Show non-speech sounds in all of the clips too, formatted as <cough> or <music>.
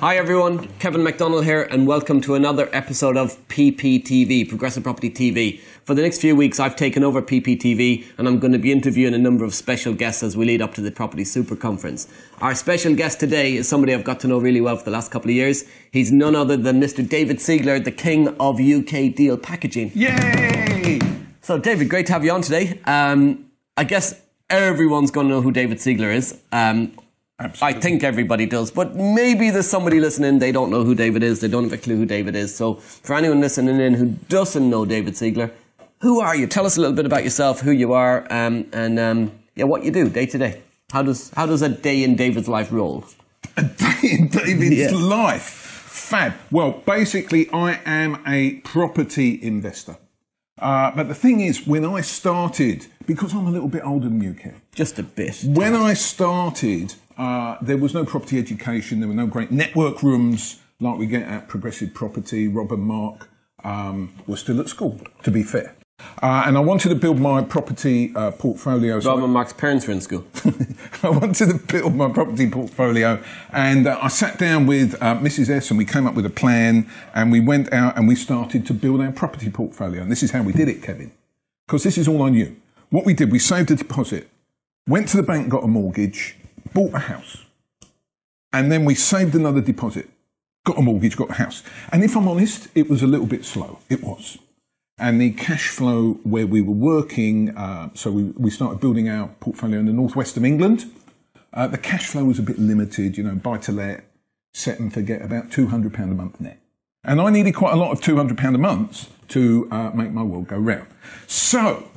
Hi everyone, Kevin McDonald here, and welcome to another episode of PPTV, Progressive Property TV. For the next few weeks, I've taken over PPTV, and I'm going to be interviewing a number of special guests as we lead up to the Property Super Conference. Our special guest today is somebody I've got to know really well for the last couple of years. He's none other than Mr. David Siegler, the king of UK deal packaging. Yay! So, David, great to have you on today. Um, I guess everyone's going to know who David Siegler is. Um, Absolutely. I think everybody does, but maybe there's somebody listening, they don't know who David is, they don't have a clue who David is. So, for anyone listening in who doesn't know David Siegler, who are you? Tell us a little bit about yourself, who you are, um, and um, yeah, what you do day to day. How does how does a day in David's life roll? A day in David's Yeah. life. Fab. Well, basically, I am a property investor. Uh, but the thing is, when I started, because I'm a little bit older than you, Kev, Just a bit. when I started, uh, there was no property education. There were no great network rooms like we get at Progressive Property. Rob and Mark um, were still at school, to be fair. Uh, and I wanted to build my property uh, portfolio. so Rob and Mark's parents were in school. <laughs> I wanted to build my property portfolio, and uh, I sat down with uh, Mrs. S, and we came up with a plan, and we went out and we started to build our property portfolio. And this is how we did it, Kevin, because this is all I knew. What we did, we saved a deposit, went to the bank, got a mortgage, bought a house, and then we saved another deposit, got a mortgage, got a house. And if I'm honest, it was a little bit slow. It was and the cash flow where we were working, uh, so we, we started building our portfolio in the northwest of England. Uh, the cash flow was a bit limited, you know, buy to let, set and forget, about £200 a month net. And I needed quite a lot of £200 a month to uh, make my world go round. So,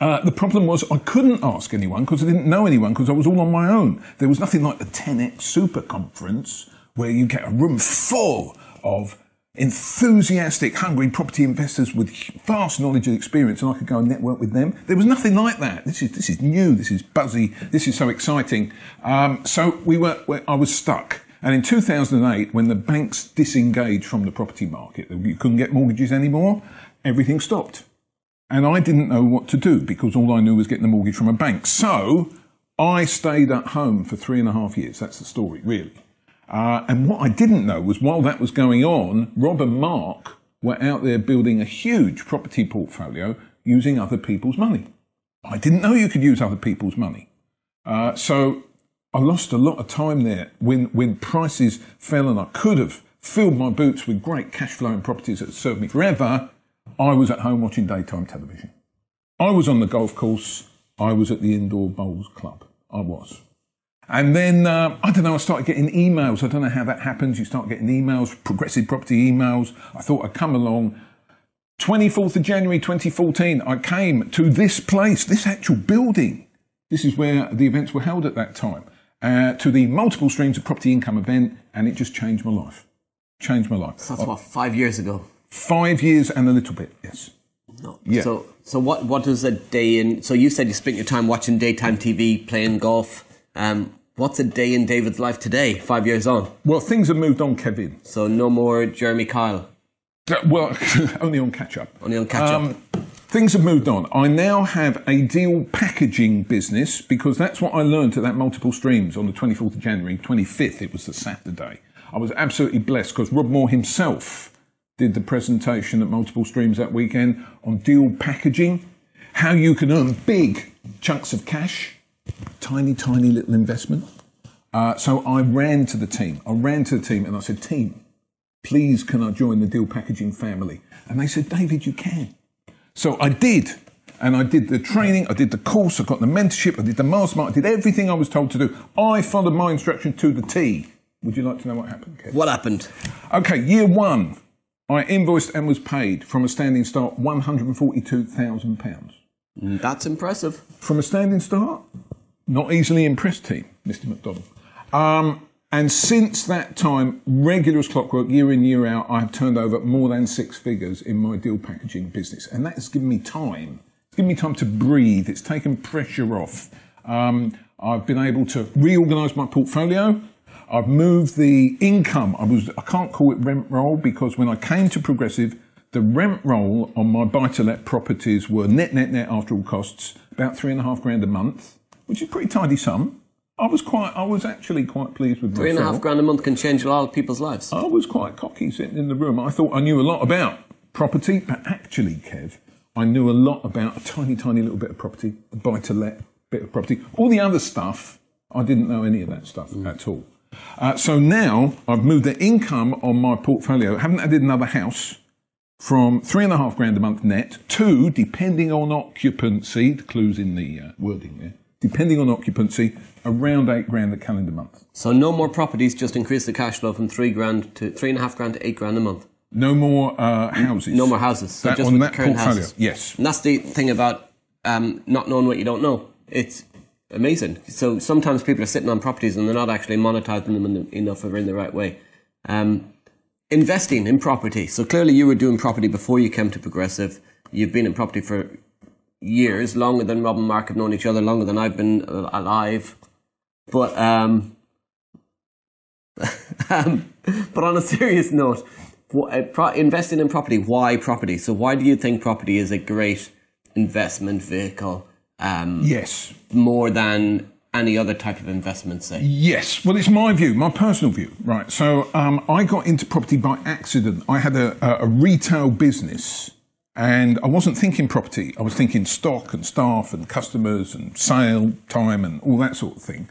uh, the problem was I couldn't ask anyone because I didn't know anyone because I was all on my own. There was nothing like the 10x Super Conference where you get a room full of enthusiastic, hungry property investors with vast knowledge and experience, and I could go and network with them. There was nothing like that. This is this is new. This is buzzy. This is so exciting. Um, so we were. I was stuck. And in 2008, when the banks disengaged from the property market, you couldn't get mortgages anymore. Everything stopped. And I didn't know what to do because all I knew was getting a mortgage from a bank. So I stayed at home for three and a half years. That's the story, really. Uh, and what I didn't know was while that was going on, Rob and Mark were out there building a huge property portfolio using other people's money. I didn't know you could use other people's money. Uh, so I lost a lot of time there when, when prices fell and I could have filled my boots with great cash flowing properties that served me forever. I was at home watching daytime television. I was on the golf course. I was at the indoor bowls club. I was. And then, uh, I don't know, I started getting emails. I don't know how that happens. You start getting emails, progressive property emails. I thought I'd come along. 24th of January 2014, I came to this place, this actual building. This is where the events were held at that time, uh, to the multiple streams of property income event, and it just changed my life. Changed my life. That's what, five years ago? Five years and a little bit, yes. No. Yeah. So, so what, what does a day in, so you said you spent your time watching daytime TV, playing golf. Um, what's a day in David's life today, five years on? Well, things have moved on, Kevin. So no more Jeremy Kyle, Uh, Well, <laughs> only on catch up. only on catch up. Things have moved on. I now have a deal packaging business because that's what I learned at that multiple streams on the 24th of January, 25th, it was the Saturday. I was absolutely blessed because Rob Moore himself did the presentation at multiple streams that weekend on deal packaging, how you can earn big chunks of cash, tiny, tiny little investment. Uh, so I ran to the team. I ran to the team and I said, Team, please can I join the deal packaging family? And they said, David, you can. So I did. And I did the training, I did the course, I got the mentorship, I did the mastermind, I did everything I was told to do. I followed my instruction to the T. Would you like to know what happened, Kev? What happened? Okay, year one, I invoiced and was paid from a standing start £142,000. That's impressive. From a standing start, not easily impressed team, Mr. McDonald. Um, and since that time, regular as clockwork, year in, year out, I have turned over more than six figures in my deal packaging business. And that has given me time It's given me time to breathe. It's taken pressure off. Um, I've been able to reorganise my portfolio. I've moved the income. I was I can't call it rent roll because when I came to Progressive, the rent roll on my buy-to-let properties were net net net after all costs about three and a half grand a month, which is a pretty tidy sum. I was quite, I was actually quite pleased with Three and a half grand a month can change a lot of people's lives. I was quite cocky sitting in the room. I thought I knew a lot about property, but actually, Kev, I knew a lot about a tiny, tiny little bit of property, a buy to let bit of property. All the other stuff, I didn't know any of that stuff at all. Uh, so now I've moved the income on my portfolio, haven't added another house from three and a half grand a month net to, depending on occupancy, the clues in the uh, wording there, depending on occupancy, around eight grand a calendar month. So no more properties, just increase the cash flow from three grand to three and a half grand to eight grand a month. No more uh, houses. No more houses. So That- just on with that the current portfolio, houses. yes. And that's the thing about um, not knowing what you don't know. It's amazing. So sometimes people are sitting on properties and they're not actually monetizing them the, enough or in the right way. Um, investing in property. So clearly you were doing property before you came to Progressive. You've been in property for years, longer than Rob and Mark have known each other, longer than I've been alive. But um, <laughs> um, but on a serious note, uh, investing in property. Why property? So why do you think property is a great investment vehicle? Um, Yes. more than any other type of investment, say. Yes. Well, it's my view, my personal view. Right. So um, I got into property by accident. I had a, a, retail business and I wasn't thinking property. I was thinking stock and staff and customers and sale time and all that sort of thing.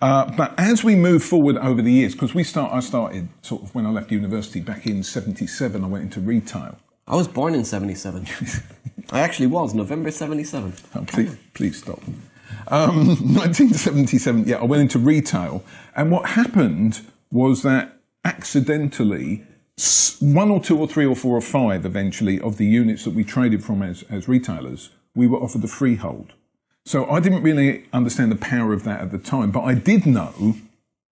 Uh, but as we move forward over the years, because we start, I started sort of when I left university back in '77. I went into retail. I was born in 77. <laughs> I actually was, November 77. Oh, please, please stop. Um, <laughs> 1977, yeah, I went into retail. And what happened was that accidentally, one or two or three or four or five eventually of the units that we traded from as, as retailers, we were offered the freehold. So I didn't really understand the power of that at the time, but I did know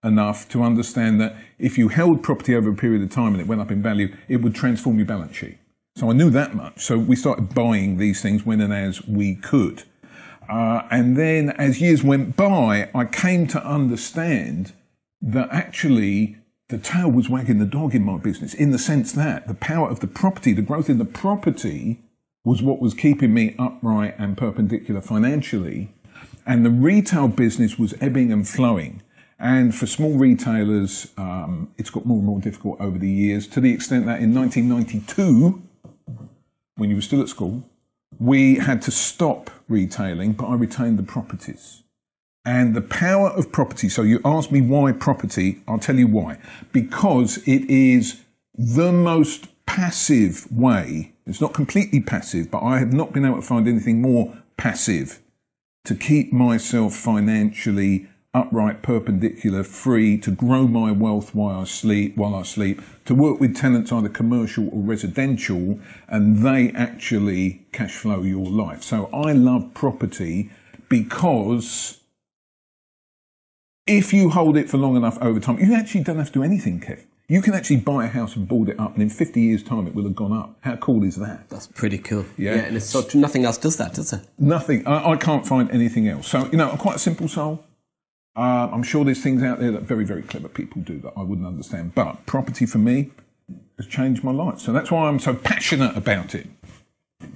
enough to understand that if you held property over a period of time and it went up in value, it would transform your balance sheet. So I knew that much. So we started buying these things when and as we could. Uh, and then as years went by, I came to understand that actually the tail was wagging the dog in my business in the sense that the power of the property, the growth in the property was what was keeping me upright and perpendicular financially. And the retail business was ebbing and flowing. And for small retailers, um, it's got more and more difficult over the years to the extent that in 1992, when you were still at school, we had to stop retailing, but I retained the properties. And the power of property. So you asked me why property. I'll tell you why. Because it is the most passive way. It's not completely passive, but I have not been able to find anything more passive to keep myself financially upright, perpendicular, free, to grow my wealth while I sleep, while I sleep, to work with tenants either commercial or residential, and they actually cash flow your life. So I love property because if you hold it for long enough over time, you actually don't have to do anything, Kev. You can actually buy a house and board it up, and in 50 years' time, it will have gone up. How cool is that? That's pretty cool. Yeah. and it's so nothing else does that, does it? Nothing. I, I can't find anything else. So, you know, I'm quite a simple soul. Uh, I'm sure there's things out there that very, very clever people do that I wouldn't understand. But property for me has changed my life. So that's why I'm so passionate about it.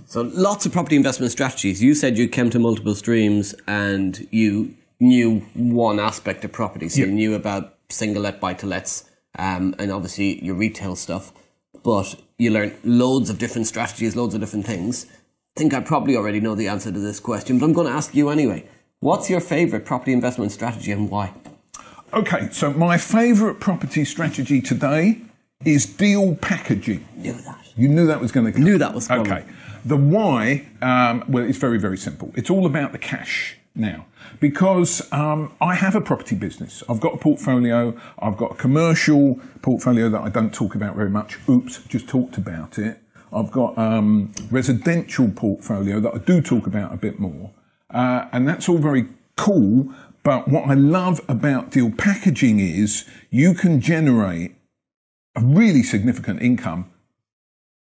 So lots of property investment strategies. You said you came to multiple streams and you knew one aspect of property. So you knew about single let, buy to lets, um, and obviously your retail stuff. But you learned loads of different strategies, loads of different things. I think I probably already know the answer to this question, but I'm going to ask you anyway. What's your favorite property investment strategy and why? Okay, so my favourite property strategy today is deal packaging. Knew that. You knew that was going to come. Knew that was coming. Okay. The why, um, well, it's very, very simple. It's all about the cash now. Because um, I have a property business. I've got a portfolio. I've got a commercial portfolio that I don't talk about very much. Oops, just talked about it. I've got um, residential portfolio that I do talk about a bit more. Uh, and that's all very cool. But what I love about deal packaging is you can generate a really significant income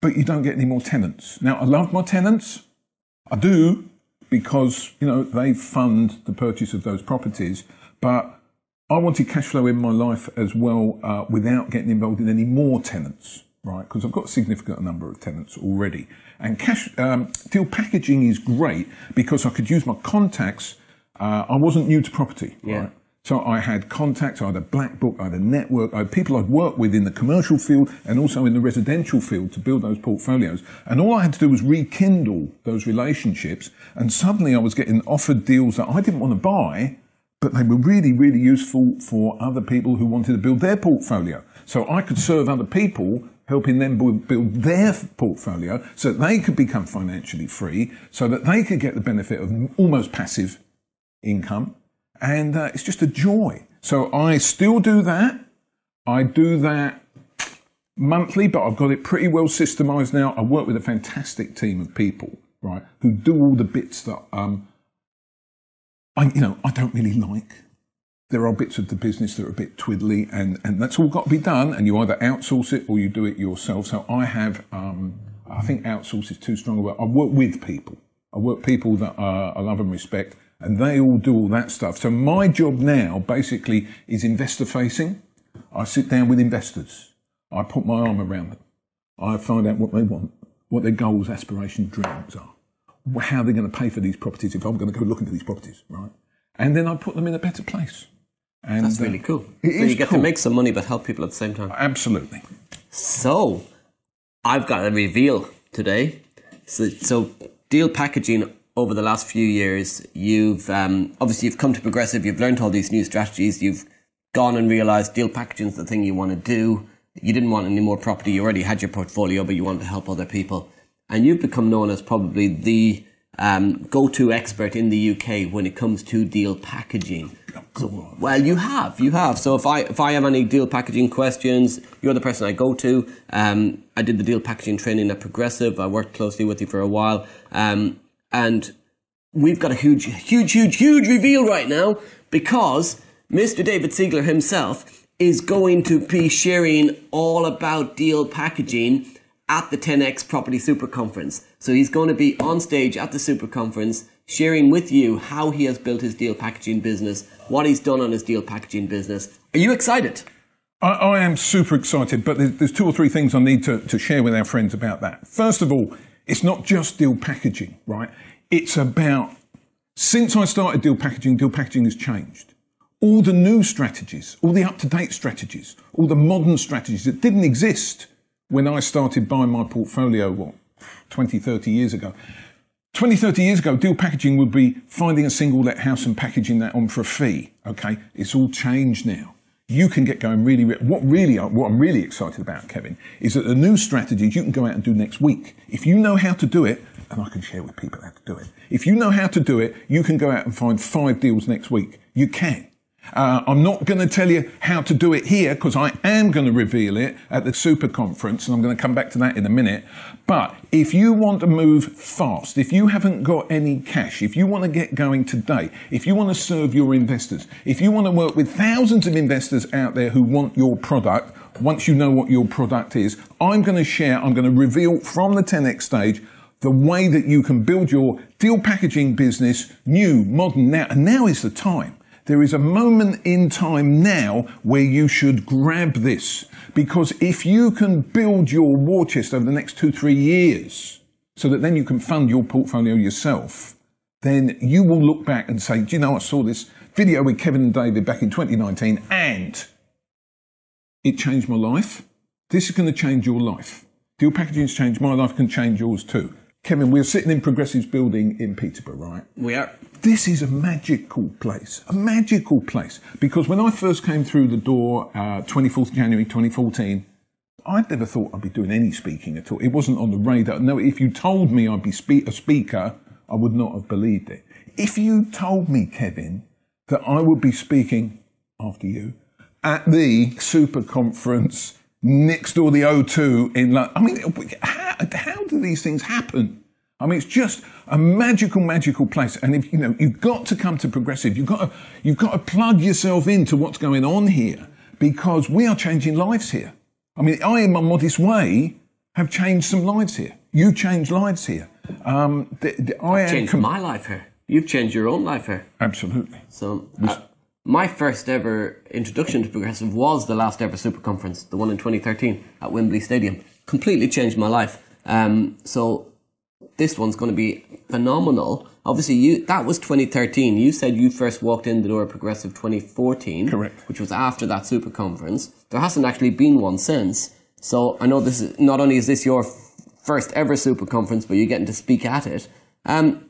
but you don't get any more tenants. Now, I love my tenants. I do because, you know, they fund the purchase of those properties, but I wanted cash flow in my life as well uh, without getting involved in any more tenants, right? Because I've got a significant number of tenants already. And cash um, deal packaging is great because I could use my contacts. Uh, I wasn't new to property, Yeah. right? So I had contacts, I had a black book, I had a network, I had people I'd worked with in the commercial field and also in the residential field to build those portfolios. And all I had to do was rekindle those relationships. And suddenly I was getting offered deals that I didn't want to buy, but they were really, really useful for other people who wanted to build their portfolio. So I could serve other people, helping them build their portfolio so that they could become financially free, so that they could get the benefit of almost passive income. And uh, it's just a joy. So I still do that. I do that monthly, but I've got it pretty well systemized now. I work with a fantastic team of people, right, who do all the bits that um, I, you know, I don't really like. There are bits of the business that are a bit twiddly, and, and that's all got to be done. And you either outsource it or you do it yourself. So I have, um, I think outsource is too strong a word. I work with people. I work people that I love and respect, and they all do all that stuff. So my job now basically is investor facing. I sit down with investors. I put my arm around them. I find out what they want, what their goals, aspirations, dreams are, how they're going to pay for these properties if I'm going to go look into these properties, right? And then I put them in a better place. And That's uh, really cool. it so you get cool. to make some money but help people at the same time. Absolutely. So, I've got a reveal today. So, so deal packaging over the last few years, you've um, obviously you've come to Progressive. You've learned all these new strategies. You've gone and realised deal packaging is the thing you want to do. You didn't want any more property. You already had your portfolio, but you wanted to help other people, and you've become known as probably the um, go-to expert in the UK when it comes to deal packaging. Well, you have, you have. So if I if I have any deal packaging questions, you're the person I go to. Um, I did the deal packaging training at Progressive. I worked closely with you for a while, um, and we've got a huge, huge, huge, huge reveal right now because Mr. David Siegler himself is going to be sharing all about deal packaging at the 10x Property Super Conference. So he's going to be on stage at the Super Conference sharing with you how he has built his deal packaging business, what he's done on his deal packaging business. Are you excited? I, I am super excited, but there's, there's two or three things I need to, to share with our friends about that. First of all, it's not just deal packaging, right? It's about, since I started deal packaging, deal packaging has changed. All the new strategies, all the up to date strategies, all the modern strategies that didn't exist when I started buying my portfolio, 20, 30 years ago. 20, 30 years ago, deal packaging would be finding a single let house and packaging that on for a fee. Okay, it's all changed now. You can get going really. re- What really, what I'm really excited about, Kevin, is that the new strategies you can go out and do next week. If you know how to do it, and I can share with people how to do it. If you know how to do it, you can go out and find five deals next week. You can. Uh, I'm not going to tell you how to do it here because I am going to reveal it at the super conference and I'm going to come back to that in a minute. But if you want to move fast, if you haven't got any cash, if you want to get going today, if you want to serve your investors, if you want to work with thousands of investors out there who want your product, once you know what your product is, I'm going to share, I'm going to reveal from the 10x stage the way that you can build your deal packaging business new, modern now. And now is the time. There is a moment in time now where you should grab this. Because if you can build your war chest over the next two, three years, so that then you can fund your portfolio yourself, then you will look back and say, do you know, I saw this video with Kevin and David back in 2019 and it changed my life. This is going to change your life. Deal packaging's changed my life, can change yours too. Kevin, we're sitting in Progressive's building in Peterborough, right? We are. This is a magical place, a magical place. Because when I first came through the door, uh, 24th January 2014, I'd never thought I'd be doing any speaking at all. It wasn't on the radar. No, if you told me I'd be spe- a speaker, I would not have believed it. If you told me, Kevin, that I would be speaking after you at the super conference next door the O2 in London, I mean, how, do these things happen? I mean, it's just a magical, magical place. And if you know, you've got to come to Progressive. You've got to, you've got to plug yourself into what's going on here because we are changing lives here. I mean, I, in my modest way, have changed some lives here. You've changed lives here. Um, the, the, I am Changed com- my life here. You've changed your own life here. absolutely. So, uh, my first ever introduction to progressive was the last ever super conference, the one in 2013 at Wembley Stadium. Completely changed my life. Um, so, this one's going to be phenomenal. Obviously, you that was 2013. You said you first walked in the door of Progressive 2014, Correct. Which was after that super conference. There hasn't actually been one since. So I know this is not only is this your first ever super conference, but you're getting to speak at it. Um,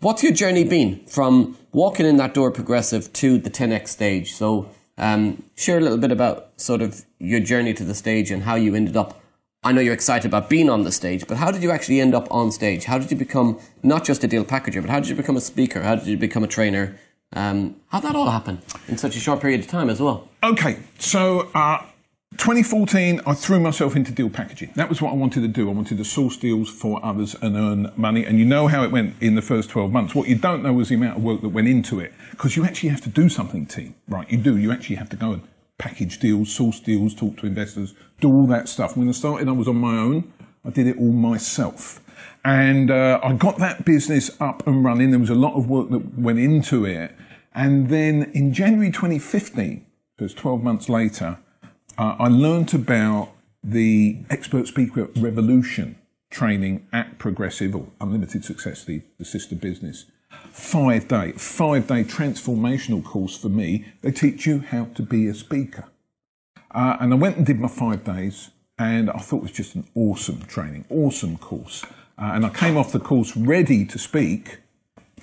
what's your journey been from walking in that door progressive to the 10x stage? So, um, share a little bit about sort of your journey to the stage and how you ended up. I know you're excited about being on the stage, but how did you actually end up on stage? How did you become not just a deal packager, but how did you become a speaker? How did you become a trainer? Um, how'd that all happen in such a short period of time as well? Okay, so uh, 2014, I threw myself into deal packaging. That was what I wanted to do. I wanted to source deals for others and earn money. And you know how it went in the first 12 months. What you don't know was the amount of work that went into it. Because you actually have to do something, team. Right, you do. You actually have to go and package deals, source deals, talk to investors, do all that stuff. When I started, I was on my own. I did it all myself. And uh, I got that business up and running. There was a lot of work that went into it. And then in January 2015, so it's 12 months later, uh, I learnt about the expert speaker revolution training at Progressive or Unlimited Success, the, the sister business. Five day, five day transformational course for me. They teach you how to be a speaker. Uh, and I went and did my five days, and I thought it was just an awesome training, awesome course. Uh, and I came off the course ready to speak,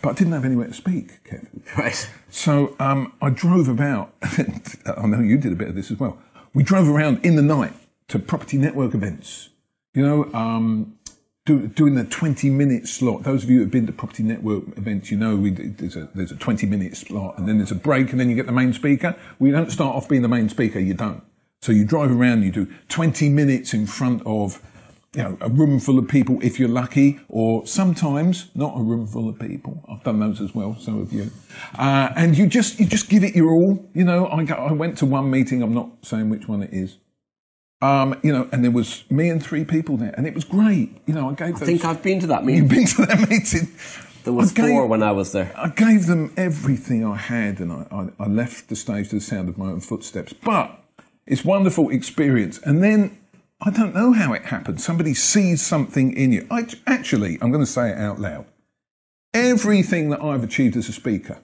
but I didn't have anywhere to speak, Kevin. <laughs> Right. So um, I drove about. <laughs> I know you did a bit of this as well. We drove around in the night to property network events. You know, um, do, doing the twenty-minute slot. Those of you who have been to property network events, you know we, there's a there's a twenty-minute slot, and then there's a break, and then you get the main speaker. We don't start off being the main speaker. You don't. So you drive around. You do twenty minutes in front of you know, a room full of people if you're lucky, or sometimes not a room full of people. I've done those as well, some of you. Uh, and you just you just give it your all. You know, I, I went to one meeting. I'm not saying which one it is. Um, you know, and there was me and three people there, and it was great. You know, I gave. I those, think I've been to that meeting. You've been to that meeting. There was gave- four when I was there. I gave them everything I had, and I, I, I left the stage to the sound of my own footsteps. But it's wonderful experience. And then I don't know how it happened. Somebody sees something in you. I, actually, I'm going to say it out loud. Everything that I've achieved as a speaker,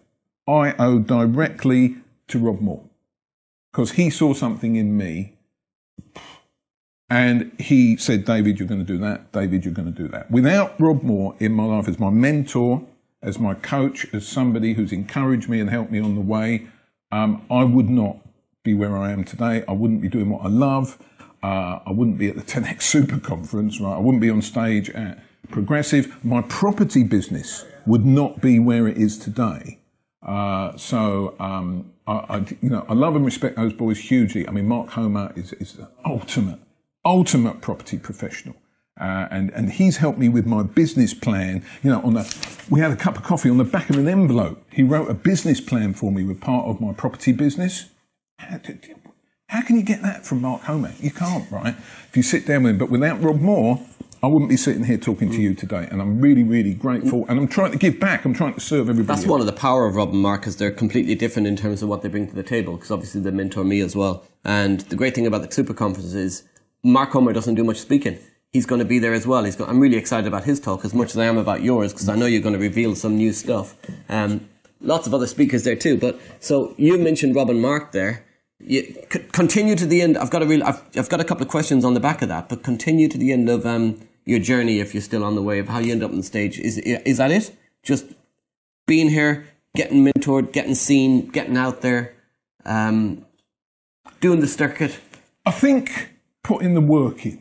I owe directly to Rob Moore because he saw something in me. And he said, David, you're going to do that. David, you're going to do that. Without Rob Moore in my life as my mentor, as my coach, as somebody who's encouraged me and helped me on the way, um, I would not be where I am today. I wouldn't be doing what I love. Uh, I wouldn't be at the <laughs> 10x Super Conference, right? I wouldn't be on stage at Progressive. My property business would not be where it is today. Uh, so um, I, I, you know, I love and respect those boys hugely. I mean, Mark Homer is, is the ultimate, ultimate property professional. Uh, and, and he's helped me with my business plan. You know, on the, we had a cup of coffee on the back of an envelope. He wrote a business plan for me with part of my property business. How, how can you get that from Mark Homer? You can't, right? If you sit down with him. But without Rob Moore, I wouldn't be sitting here talking to you today. And I'm really, really grateful. And I'm trying to give back. I'm trying to serve everybody. That's else. one of the power of Rob and Mark is they're completely different in terms of what they bring to the table because obviously they mentor me as well. And the great thing about the super conference is Mark Homer doesn't do much speaking. He's going to be there as well. He's go- I'm really excited about his talk as much as I am about yours because I know you're going to reveal some new stuff. Um, lots of other speakers there too. But so you mentioned Rob and Mark there. You, c- continue to the end. I've got a real. I've, I've got a couple of questions on the back of that, but continue to the end of um, your journey if you're still on the way of how you end up on the stage. Is is that it? Just being here, getting mentored, getting seen, getting out there, um, doing the circuit. I think putting the work in.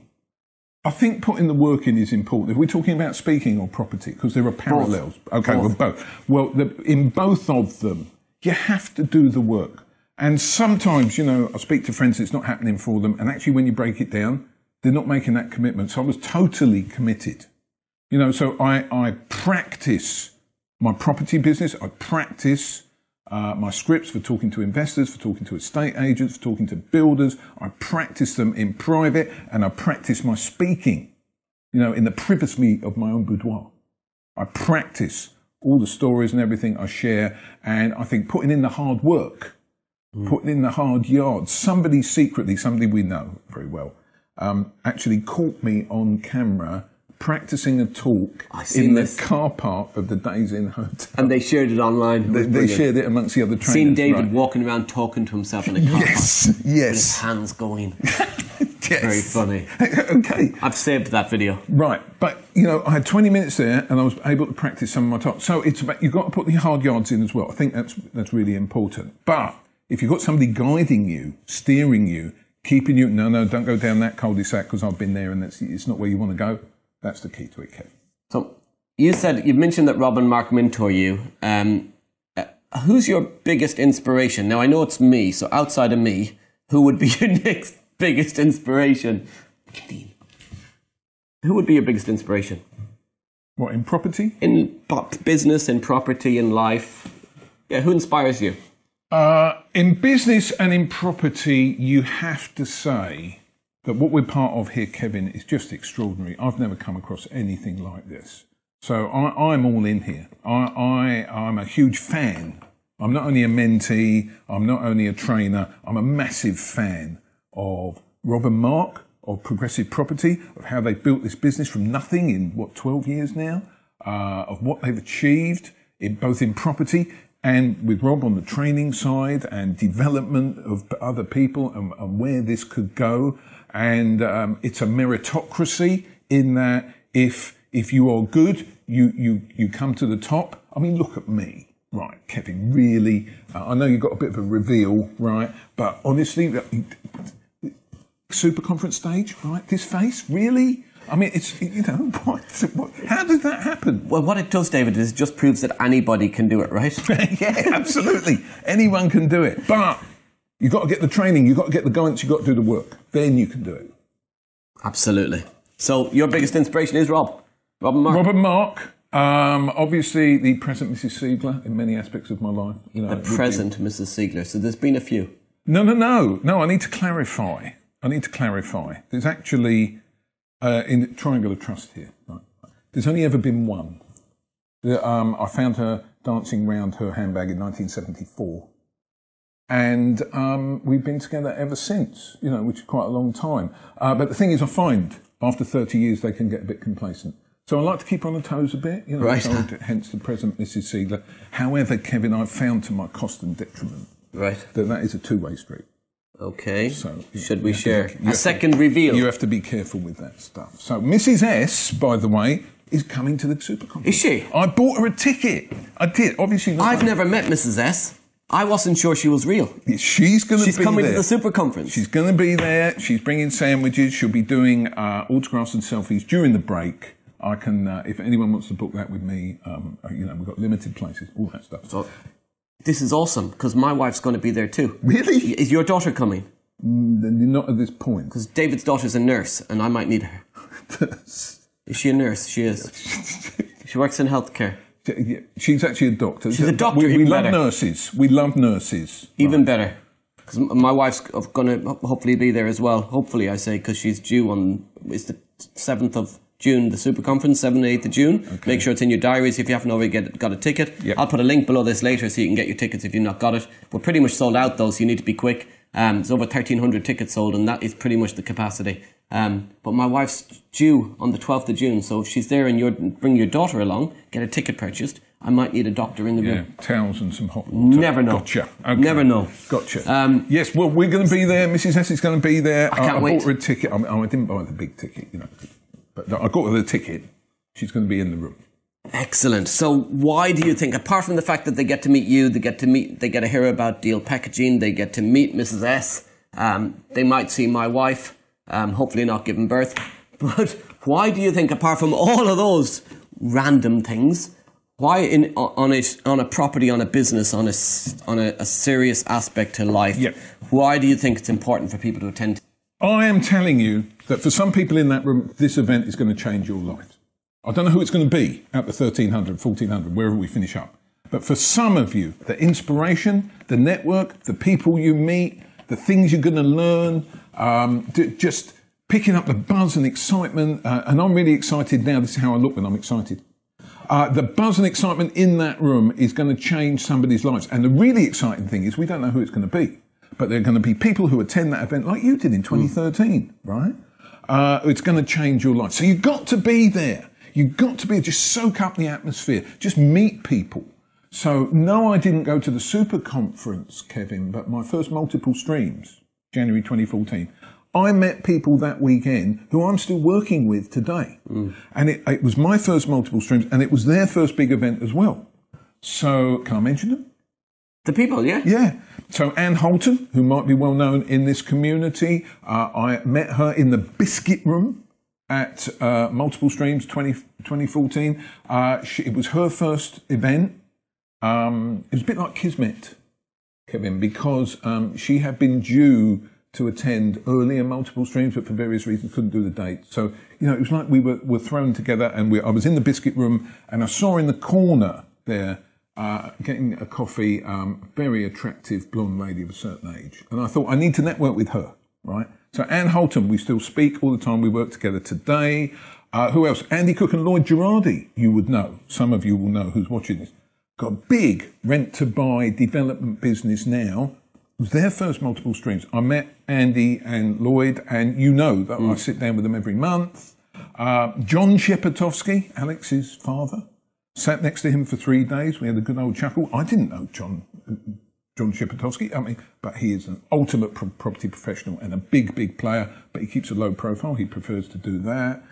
I think putting the work in is important. If we're talking about speaking or property, because there are parallels. Okay, well, both. Well, the, in both of them, you have to do the work. And sometimes, you know, I speak to friends, it's not happening for them. And actually, when you break it down, they're not making that commitment. So I was totally committed. You know, so I, I practice my property business. I practice uh, my scripts for talking to investors, for talking to estate agents, for talking to builders. I practice them in private and I practice my speaking, you know, in the privacy of my own boudoir. I practice all the stories and everything I share, and I think putting in the hard work, putting in the hard yards. Somebody secretly, somebody we know very well, um, actually caught me on camera practicing a talk in the car park of the Days Inn Hotel. And they shared it online. It They, was they shared it amongst the other trainers. Seen David right. walking around talking to himself in a car park Yes, with his hands going. <laughs> yes. Very funny. <laughs> okay, I've saved that video. Right, but you know, I had 20 minutes there, and I was able to practice some of my talk. So it's about you've got to put the hard yards in as well. I think that's that's really important. But if you've got somebody guiding you, steering you, keeping you, no, no, don't go down that cul-de-sac because I've been there, and that's it's not where you want to go. That's the key to it, Kev. So you said you mentioned that Rob and Mark mentor you. Um, uh, who's your biggest inspiration? Now I know it's me. So outside of me, who would be <laughs> your next biggest inspiration? Dean. Who would be your biggest inspiration What in property? in business, in property, in life? Yeah, who inspires you? Uh, in business and in property, you have to say that what we're part of here, Kevin, is just extraordinary. I've never come across anything like this. So I, I'm all in here. I, I, I'm a huge fan. I'm not only a mentee, I'm not only a trainer, I'm a massive fan of Rob and Mark, of Progressive Property, of how they built this business from nothing in, what, 12 years now, uh, of what they've achieved in both in property and with Rob on the training side and development of other people and, and where this could go. And um, it's a meritocracy in that if if you are good, you you you come to the top. I mean, look at me, right, Kevin? Really, uh, I know you've got a bit of a reveal, right? But honestly, super conference stage, right? This face, really? I mean, it's you know, <laughs> what, what, how did that happen? Well, what it does, David, is it just proves that anybody can do it, right? <laughs> yeah, absolutely. Anyone can do it. But you've got to get the training, you've got to get the guidance, you've got to do the work. Then you can do it. Absolutely. So your biggest inspiration is Rob, Rob and Mark. Robert Mark, um, obviously the present Mrs. Siegler in many aspects of my life. You know, the present Mrs. Siegler. So there's been a few. No, no, no, no. I need to clarify. I need to clarify. There's actually uh, in triangle of trust here. Right? There's only ever been one. The, um, I found her dancing round her handbag in 1974, and um, we've been together ever since. You know, which is quite a long time. Uh, but the thing is, I find after 30 years they can get a bit complacent. So I like to keep on the toes a bit. You know, Right. so <laughs> hence the present Mrs. Siegler. However, Kevin, I've found to my cost and detriment Right. that that is a two-way street. Okay. So Should we share be- a have to- second reveal? You have to be careful with that stuff. So Mrs. S, by the way, is coming to the super conference. Is she? I bought her a ticket. I did. Obviously, not I've never met Mrs. S. I wasn't sure she was real. She's going to be there. She's coming there. to the super conference. She's going to be there. She's bringing sandwiches. She'll be doing uh, autographs and selfies during the break. I can, uh, if anyone wants to book that with me, um, you know, we've got limited places, all that stuff. So, this is awesome because my wife's going to be there too. really? Is your daughter coming? Then Not at this point. Because David's daughter's a nurse and I might need her. <laughs> Is she a nurse? She is. <laughs> she works in healthcare. She's actually a doctor. She's a doctor, We, we love better. nurses. We love nurses. Even better. Because my wife's going to hopefully be there as well. Hopefully, I say, because she's due on, it's the 7th of June, the super conference, 7th and 8th of June. Make sure it's in your diaries if you haven't already get, got a ticket. Yep. I'll put a link below this later so you can get your tickets if you've not got it. We're pretty much sold out though, so you need to be quick. Um, there's over 1,300 tickets sold, and that is pretty much the capacity. Um, but my wife's due on the 12th of June, so if she's there and you bring your daughter along, get a ticket purchased, I might need a doctor in the Yeah, room. towels and some hot water. Never know. Gotcha. Okay. Never know. Gotcha. Um, yes, well, we're going to be there. Mrs. S is going to be there. I, can't I wait. bought her a ticket. I, mean, I didn't buy the big ticket, you know, but I got her the ticket. She's going to be in the room. Excellent. So, why do you think, apart from the fact that they get to meet you, they get to meet, they get to hear about deal packaging, they get to meet Mrs. S, um, they might see my wife, um, hopefully not giving birth. <laughs> But why do you think, apart from all of those random things, why in on a on a property, on a business, on a on a, a serious aspect to life? Yeah. Why do you think it's important for people to attend? I am telling you that for some people in that room, this event is going to change your life. I don't know who it's going to be at the 1300, 1400, wherever we finish up. But for some of you, the inspiration, the network, the people you meet, the things you're going to learn, um, just picking up the buzz and excitement. Uh, and I'm really excited now. This is how I look when I'm excited. Uh, the buzz and excitement in that room is going to change somebody's lives. And the really exciting thing is we don't know who it's going to be, but there are going to be people who attend that event like you did in 2013, right? Uh, it's going to change your life. So you've got to be there. You've got to be just soak up the atmosphere. Just meet people. So no, I didn't go to the super conference, Kevin, but my first multiple streams, January 2014. I met people that weekend who I'm still working with today. Mm. And it, it was my first multiple streams and it was their first big event as well. So can I mention them? The people, yeah. Yeah. So Anne Holton, who might be well known in this community, uh, I met her in the Biscuit Room at uh, Multiple Streams 20, 2014. Uh, she, it was her first event. Um, it was a bit like Kismet, Kevin, because um, she had been due to attend earlier multiple streams, but for various reasons couldn't do the date. So, you know, it was like we were, were thrown together and we, I was in the biscuit room and I saw in the corner there, uh, getting a coffee, um, very attractive blonde lady of a certain age. And I thought, I need to network with her, right? So Anne Holton, we still speak all the time. We work together today. Uh, who else? Andy Cook and Lloyd Girardi, you would know. Some of you will know who's watching this. Got a big rent to buy development business now was their first multiple streams. I met Andy and Lloyd, and you know that mm. I sit down with them every month. Uh, John Shepardowski, Alex's father, sat next to him for three days. We had a good old chuckle. I didn't know John. John Shepardowski, I mean, but he is an ultimate pro- property professional and a big, big player, but he keeps a low profile. He prefers to do that.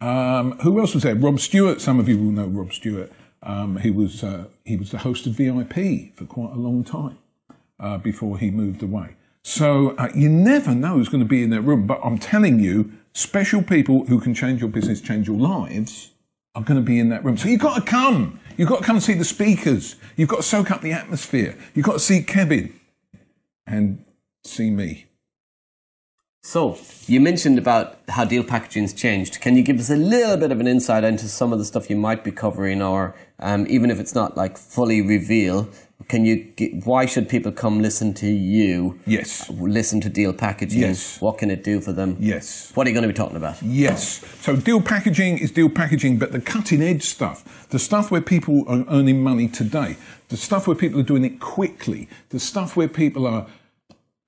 Um, who else was there? Rob Stewart. Some of you will know Rob Stewart. Um, he was uh, he was the host of VIP for quite a long time uh, before he moved away. So uh, you never know who's going to be in that room. But I'm telling you, special people who can change your business, change your lives, are going to be in that room. So you've got to come. You've got to come see the speakers. You've got to soak up the atmosphere. You've got to see Kevin and see me. So, you mentioned about how deal packaging's changed. Can you give us a little bit of an insight into some of the stuff you might be covering, or um, even if it's not like fully reveal, can you? Get, why should people come listen to you? Yes. Listen to deal packaging. Yes. What can it do for them? Yes. What are you going to be talking about? Yes. So deal packaging is deal packaging, but the cutting edge stuff, the stuff where people are earning money today, the stuff where people are doing it quickly, the stuff where people are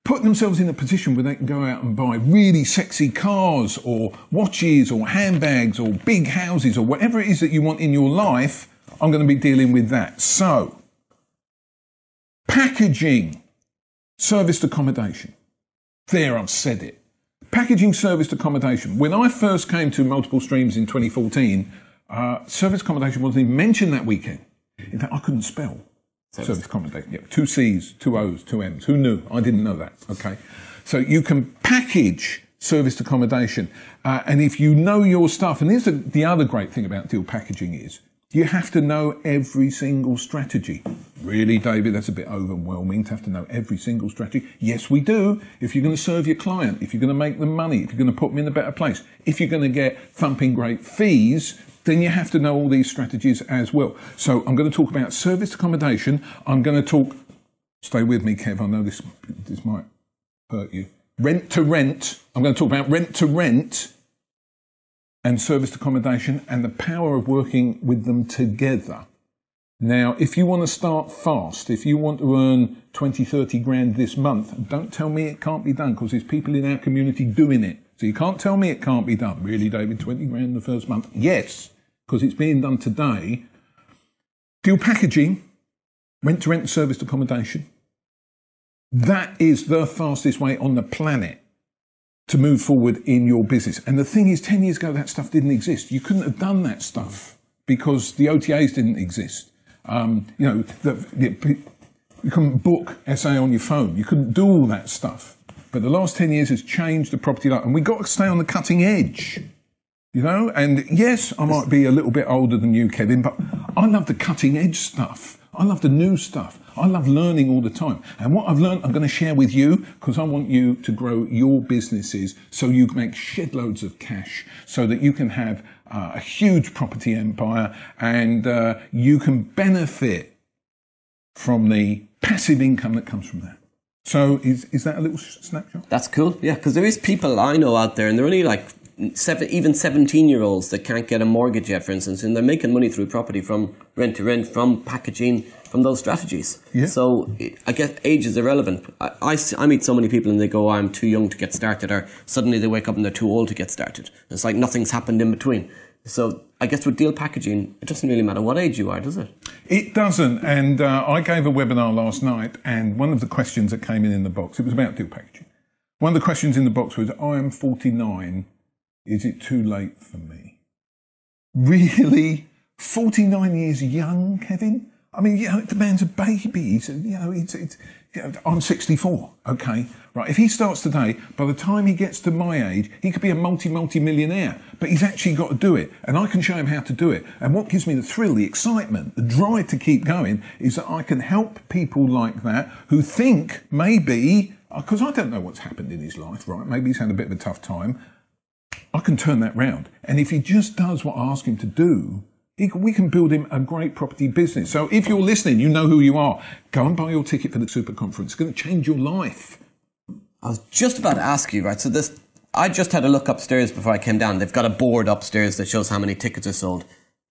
putting themselves in a position where they can go out and buy really sexy cars or watches or handbags or big houses or whatever it is that you want in your life. I'm going to be dealing with that. So Packaging serviced accommodation. There, I've said it. Packaging serviced accommodation. When I first came to multiple streams in 2014, uh, service accommodation wasn't even mentioned that weekend. In fact, I couldn't spell service, service accommodation. Yeah, two C's, two O's, two M's. Who knew? I didn't know that. Okay. So you can package serviced accommodation. Uh, and if you know your stuff, and here's the, the other great thing about deal packaging is you have to know every single strategy. Really, David, that's a bit overwhelming to have to know every single strategy. Yes, we do. If you're going to serve your client, if you're going to make them money, if you're going to put them in a better place, if you're going to get thumping great fees, then you have to know all these strategies as well. So I'm going to talk about service accommodation. I'm going to talk, stay with me, Kev, I know this, this might hurt you. Rent to rent. I'm going to talk about rent to rent and serviced accommodation and the power of working with them together. Now, if you want to start fast, if you want to earn 20, 30 grand this month, don't tell me it can't be done because there's people in our community doing it. So you can't tell me it can't be done. Really, David, 20 grand the first month? Yes, because it's being done today. Deal packaging, rent to rent serviced accommodation. That is the fastest way on the planet to move forward in your business. And the thing is, 10 years ago, that stuff didn't exist. You couldn't have done that stuff because the OTAs didn't exist. Um, you know, the, the, you couldn't book SA on your phone. You couldn't do all that stuff. But the last 10 years has changed the property life. And we've got to stay on the cutting edge. You know, and yes, I might be a little bit older than you, Kevin, but I love the cutting edge stuff. I love the new stuff. I love learning all the time. And what I've learned, I'm going to share with you because I want you to grow your businesses so you can make shed loads of cash so that you can have uh, a huge property empire and uh, you can benefit from the passive income that comes from that. So is, is that a little snapshot? That's cool. Yeah, because there is people I know out there and they're only like seven, even 17 year olds that can't get a mortgage yet, for instance, and they're making money through property from rent to rent, from packaging, from those strategies. Yeah. So I guess age is irrelevant. I, I, I meet so many people and they go, I'm too young to get started, or suddenly they wake up and they're too old to get started. It's like nothing's happened in between. So I guess with deal packaging, it doesn't really matter what age you are, does it? It doesn't. And uh, I gave a webinar last night, and one of the questions that came in in the box, it was about deal packaging. One of the questions in the box was, I am 49. Is it too late for me? Really? 49 years young, Kevin? I mean, you know, the man's a baby. He's, you know, it's, it's, you know, I'm 64. Okay. Right. If he starts today, by the time he gets to my age, he could be a multi, multi millionaire. But he's actually got to do it. And I can show him how to do it. And what gives me the thrill, the excitement, the drive to keep going is that I can help people like that who think maybe, uh, because I don't know what's happened in his life, right? Maybe he's had a bit of a tough time. I can turn that round. And if he just does what I ask him to do, we can build him a great property business. So if you're listening, you know who you are. Go and buy your ticket for the super conference. It's going to change your life. I was just about to ask you, right? So this, I just had a look upstairs before I came down. They've got a board upstairs that shows how many tickets are sold.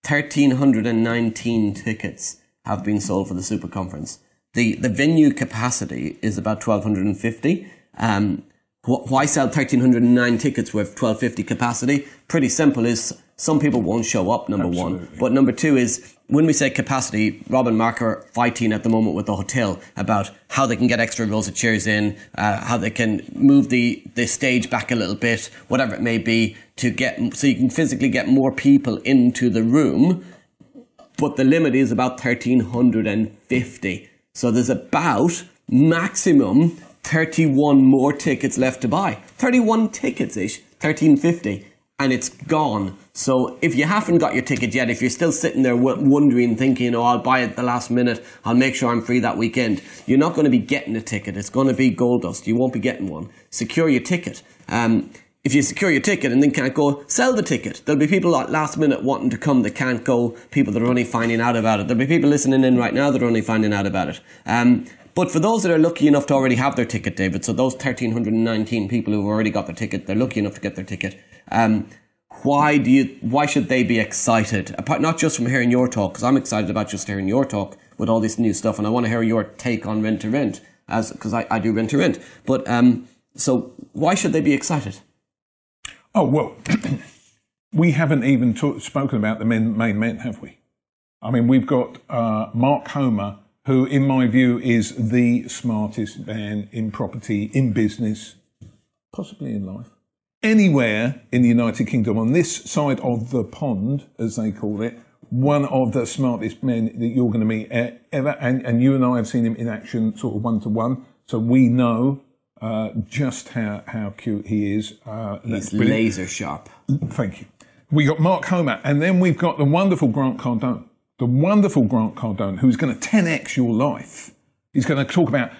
1,319 tickets have been sold for the super conference. The, the venue capacity is about 1,250. Um, why sell 1,309 tickets with 1,250 capacity? Pretty simple is some people won't show up, number one. But number two is when we say capacity, Rob and Mark are fighting at the moment with the hotel about how they can get extra rows of chairs in, uh, how they can move the, the stage back a little bit, whatever it may be, to get so you can physically get more people into the room. But the limit is about 1,350. So there's about maximum 31 more tickets left to buy. 31 tickets ish, 1350 and it's gone. So if you haven't got your ticket yet, if you're still sitting there wondering, thinking, oh, I'll buy it the last minute, I'll make sure I'm free that weekend, you're not going to be getting a ticket. It's going to be gold dust. You won't be getting one. Secure your ticket. Um, if you secure your ticket and then can't go, sell the ticket. There'll be people at last minute wanting to come that can't go, people that are only finding out about it. There'll be people listening in right now that are only finding out about it. Um, but for those that are lucky enough to already have their ticket, David, so those 1,319 people who've already got their ticket, they're lucky enough to get their ticket. Um, why do you? Why should they be excited? Apart, not just from hearing your talk, because I'm excited about just hearing your talk with all this new stuff, and I want to hear your take on rent to rent, as because I, I do rent to rent. But um, so why should they be excited? Oh, well, <clears throat> we haven't even talk, spoken about the men, main men, have we? I mean, we've got uh, Mark Homer, who, in my view, is the smartest man in property, in business, possibly in life. Anywhere in the United Kingdom, on this side of the pond, as they call it, one of the smartest men that you're going to meet e- ever. And, and you and I have seen him in action, sort of one to one. So we know uh, just how, how cute he is. Uh, He's laser sharp. Thank you. We got Mark Homer, and then we've got the wonderful Grant Cardone. The wonderful Grant Cardone, who's going to 10x your life. He's going to talk about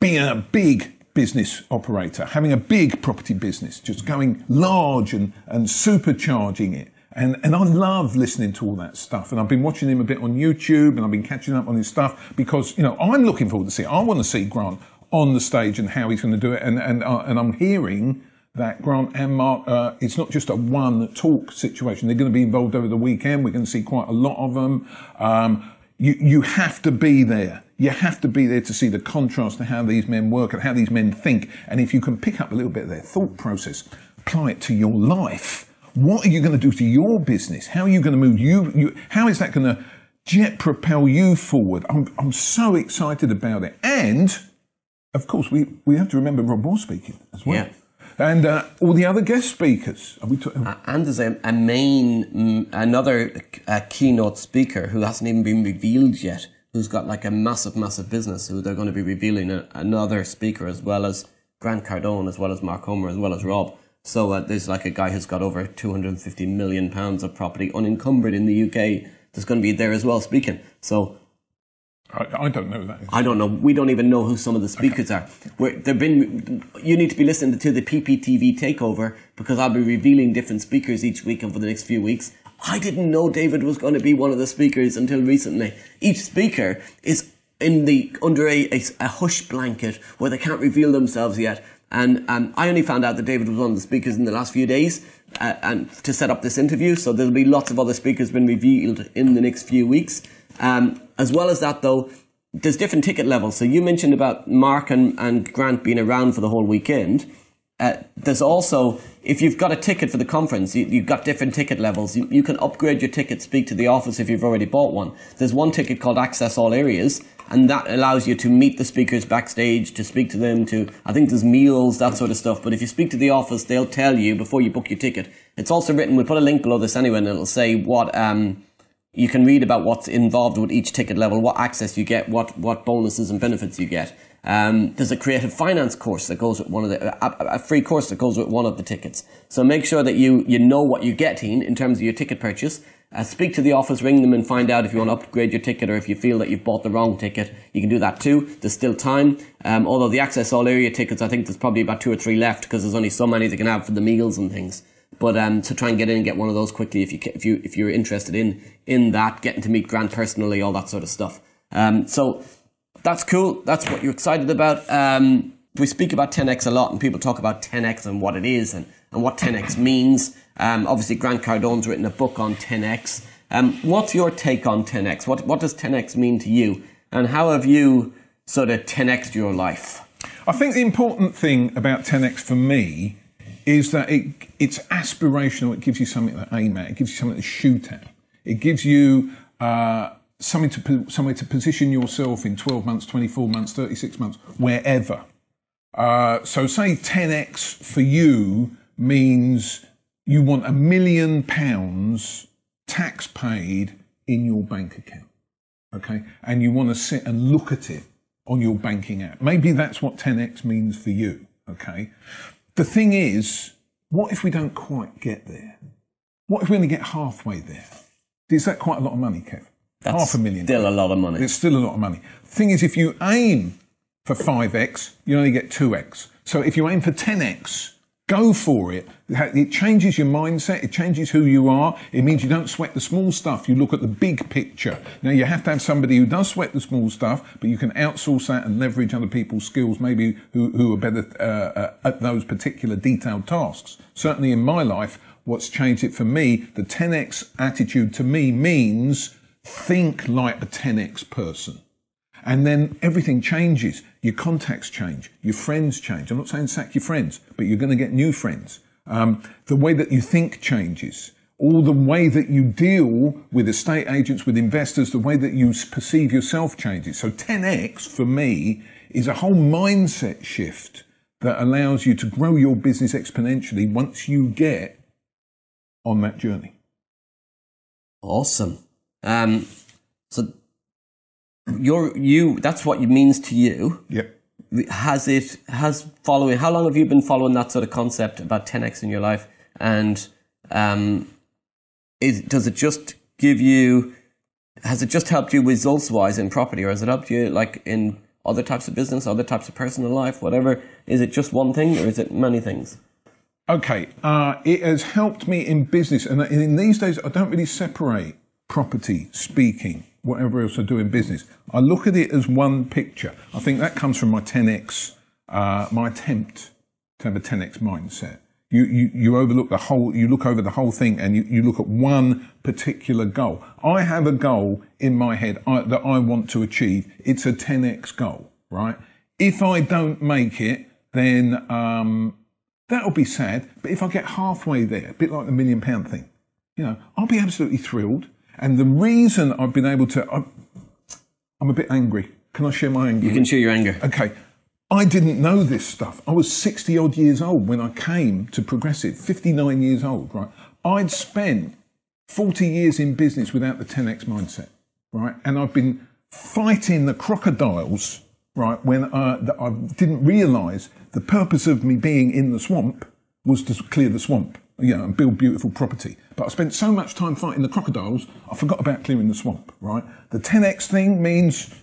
being a big business operator, having a big property business, just going large and, and supercharging it. And, and I love listening to all that stuff. And I've been watching him a bit on YouTube and I've been catching up on his stuff because, you know, I'm looking forward to see it. I want to see Grant on the stage and how he's going to do it. And, and, uh, and I'm hearing that Grant and Mark, uh, it's not just a one talk situation. They're going to be involved over the weekend. We're going to see quite a lot of them. Um, you, you have to be there. You have to be there to see the contrast to how these men work and how these men think. And if you can pick up a little bit of their thought process, apply it to your life. What are you going to do to your business? How are you going to move you? you how is that going to jet propel you forward? I'm, I'm so excited about it. And of course, we, we have to remember Rob Moore speaking as well. Yeah. And uh, all the other guest speakers. Talking? And there's a, a main, another uh, keynote speaker who hasn't even been revealed yet, who's got like a massive, massive business, who they're going to be revealing a, another speaker as well as Grant Cardone, as well as Mark Homer, as well as Rob. So uh, there's like a guy who's got over 250 million pounds of property unencumbered in the UK that's going to be there as well speaking. So I, I don't know that. I don't know. We don't even know who some of the speakers are. We're, they've been. You need to be listening to the PPTV takeover because I'll be revealing different speakers each week and for the next few weeks. I didn't know David was going to be one of the speakers until recently. Each speaker is in the under a, a, a hush blanket where they can't reveal themselves yet. And um, I only found out that David was one of the speakers in the last few days uh, and to set up this interview. So there'll be lots of other speakers being revealed in the next few weeks. Um, as well as that, though, there's different ticket levels. So you mentioned about Mark and, and Grant being around for the whole weekend. Uh, there's also, if you've got a ticket for the conference, you, have got different ticket levels. You, you can upgrade your ticket, speak to the office if you've already bought one. There's one ticket called Access All Areas, and that allows you to meet the speakers backstage, to speak to them, to, I think there's meals, that sort of stuff. But if you speak to the office, they'll tell you before you book your ticket. It's also written, we'll put a link below this anyway, and it'll say what, um, you can read about what's involved with each ticket level, what access you get, what, what bonuses and benefits you get. Um, there's a creative finance course that goes with one of the, a, a, free course that goes with one of the tickets. So make sure that you, you know what you're getting in terms of your ticket purchase. Uh, speak to the office, ring them and find out if you want to upgrade your ticket or if you feel that you've bought the wrong ticket. You can do that too. There's still time. Um, although the access all area tickets, I think there's probably about two or three left because there's only so many they can have for the meals and things. But um, to try and get in and get one of those quickly if you if you if you're interested in in that, getting to meet Grant personally, all that sort of stuff. Um, so that's cool. That's what you're excited about. Um, we speak about 10x a lot, and people talk about 10x and what it is and, and what 10x means. Um, obviously, Grant Cardone's written a book on 10x. Um, what's your take on 10x? What what does 10x mean to you, and how have you sort of 10x your life? I think the important thing about 10x for me is that it, it's aspirational. It gives you something to aim at. It gives you something to shoot at. It gives you uh, something to somewhere to position yourself in 12 months, 24 months, 36 months, wherever. Uh, so, say 10x for you means you want a million pounds tax paid in your bank account. Okay, and you want to sit and look at it on your banking app. Maybe that's what 10x means for you. Okay, the thing is, what if we don't quite get there? What if we only get halfway there? Is that quite a lot of money, Kev? That's Half a million. Still a lot of money. It's still a lot of money. Thing is, if you aim for 5x, you only get 2x. So if you aim for 10x, Go for it. It changes your mindset. It changes who you are. It means you don't sweat the small stuff. You look at the big picture. Now, you have to have somebody who does sweat the small stuff, but you can outsource that and leverage other people's skills, maybe who, who are better uh, uh, at those particular detailed tasks. Certainly in my life, what's changed it for me, the 10x attitude to me means think like a 10x person. And then everything changes. Your contacts change. Your friends change. I'm not saying sack your friends, but you're going to get new friends. Um, the way that you think changes. All the way that you deal with estate agents, with investors, the way that you perceive yourself changes. So 10x for me is a whole mindset shift that allows you to grow your business exponentially once you get on that journey. Awesome. Um, so you're you that's what it means to you. Yep. Has it has following how long have you been following that sort of concept about 10x in your life? And um is does it just give you has it just helped you results wise in property or has it helped you like in other types of business other types of personal life whatever? Is it just one thing or is it many things? Okay uh, it has helped me in business and in these days i don't really separate property speaking whatever else I do in business. I look at it as one picture. I think that comes from my 10x, uh, my attempt to have a 10x mindset. You, you, you overlook the whole, you look over the whole thing and you, you look at one particular goal. I have a goal in my head I, that I want to achieve. It's a 10x goal, right? If I don't make it, then um, that'll be sad. But if I get halfway there, a bit like the million pound thing, you know, I'll be absolutely thrilled. And the reason I've been able to, I'm, I'm a bit angry. Can I share my anger? You can share your anger. Okay. I didn't know this stuff. I was 60 odd years old when I came to Progressive, 59 years old, right? I'd spent 40 years in business without the 10x mindset, right? And I've been fighting the crocodiles, right, when uh, I didn't realize the purpose of me being in the swamp was to clear the swamp you know, and build beautiful property. But I spent so much time fighting the crocodiles, I forgot about clearing the swamp, right? The 10x thing means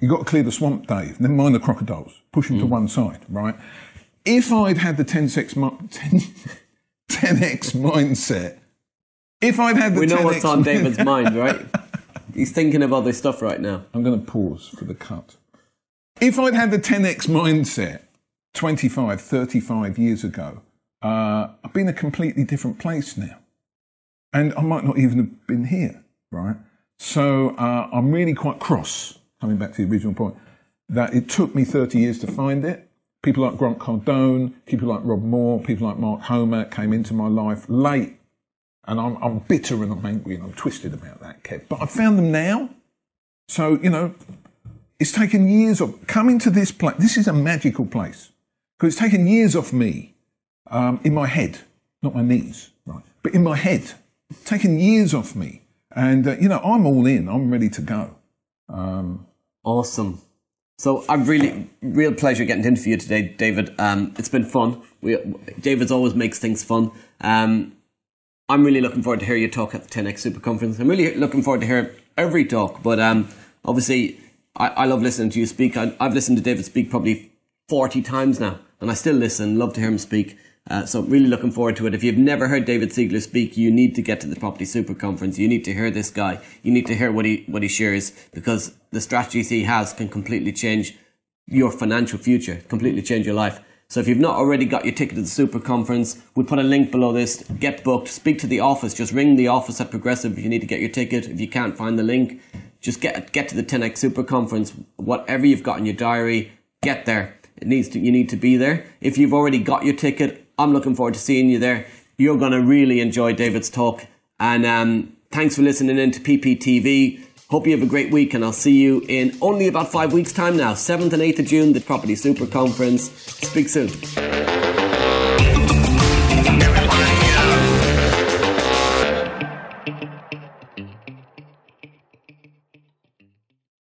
you've got to clear the swamp, Dave. Never mind the crocodiles. Push them mm. to one side, right? If I'd had the 10x, 10, 10x <laughs> mindset, if I'd had the We know 10x what's on David's mind, right? <laughs> He's thinking of other stuff right now. I'm going to pause for the cut. If I'd had the 10x mindset, 25, 35 years ago, uh, I've been a completely different place now. And I might not even have been here, right? So uh, I'm really quite cross, coming back to the original point, that it took me 30 years to find it. People like Grant Cardone, people like Rob Moore, people like Mark Homer came into my life late. And I'm, I'm bitter and I'm angry and I'm twisted about that, Kev. But I found them now. So, you know, it's taken years of coming to this place. This is a magical place because it's taken years off me um, in my head, not my knees, right? But in my head, taken years off me. And, uh, you know, I'm all in. I'm ready to go. Um, awesome. So I'm really, real pleasure getting to interview you today, David. Um, it's been fun. We, David's always makes things fun. Um, I'm really looking forward to hear you talk at the 10x Super Conference. I'm really looking forward to hear every talk, but um, obviously, I, I, love listening to you speak. I, have listened to David speak probably 40 times now, and I still listen. Love to hear him speak. Uh, so really looking forward to it. If you've never heard David Siegler speak, you need to get to the Property Super Conference. You need to hear this guy. You need to hear what he what he shares because the strategies he has can completely change your financial future, completely change your life. So if you've not already got your ticket to the Super Conference, we'll put a link below this. Get booked. Speak to the office. Just ring the office at Progressive if you need to get your ticket. If you can't find the link, just get get to the 10x Super Conference. Whatever you've got in your diary, get there. It needs to. You need to be there. If you've already got your ticket, I'm looking forward to seeing you there. You're going to really enjoy David's talk. And um, thanks for listening in to PPTV. Hope you have a great week, and I'll see you in only about five weeks' time now. 7th and 8th of June, the Property Super Conference. Speak soon.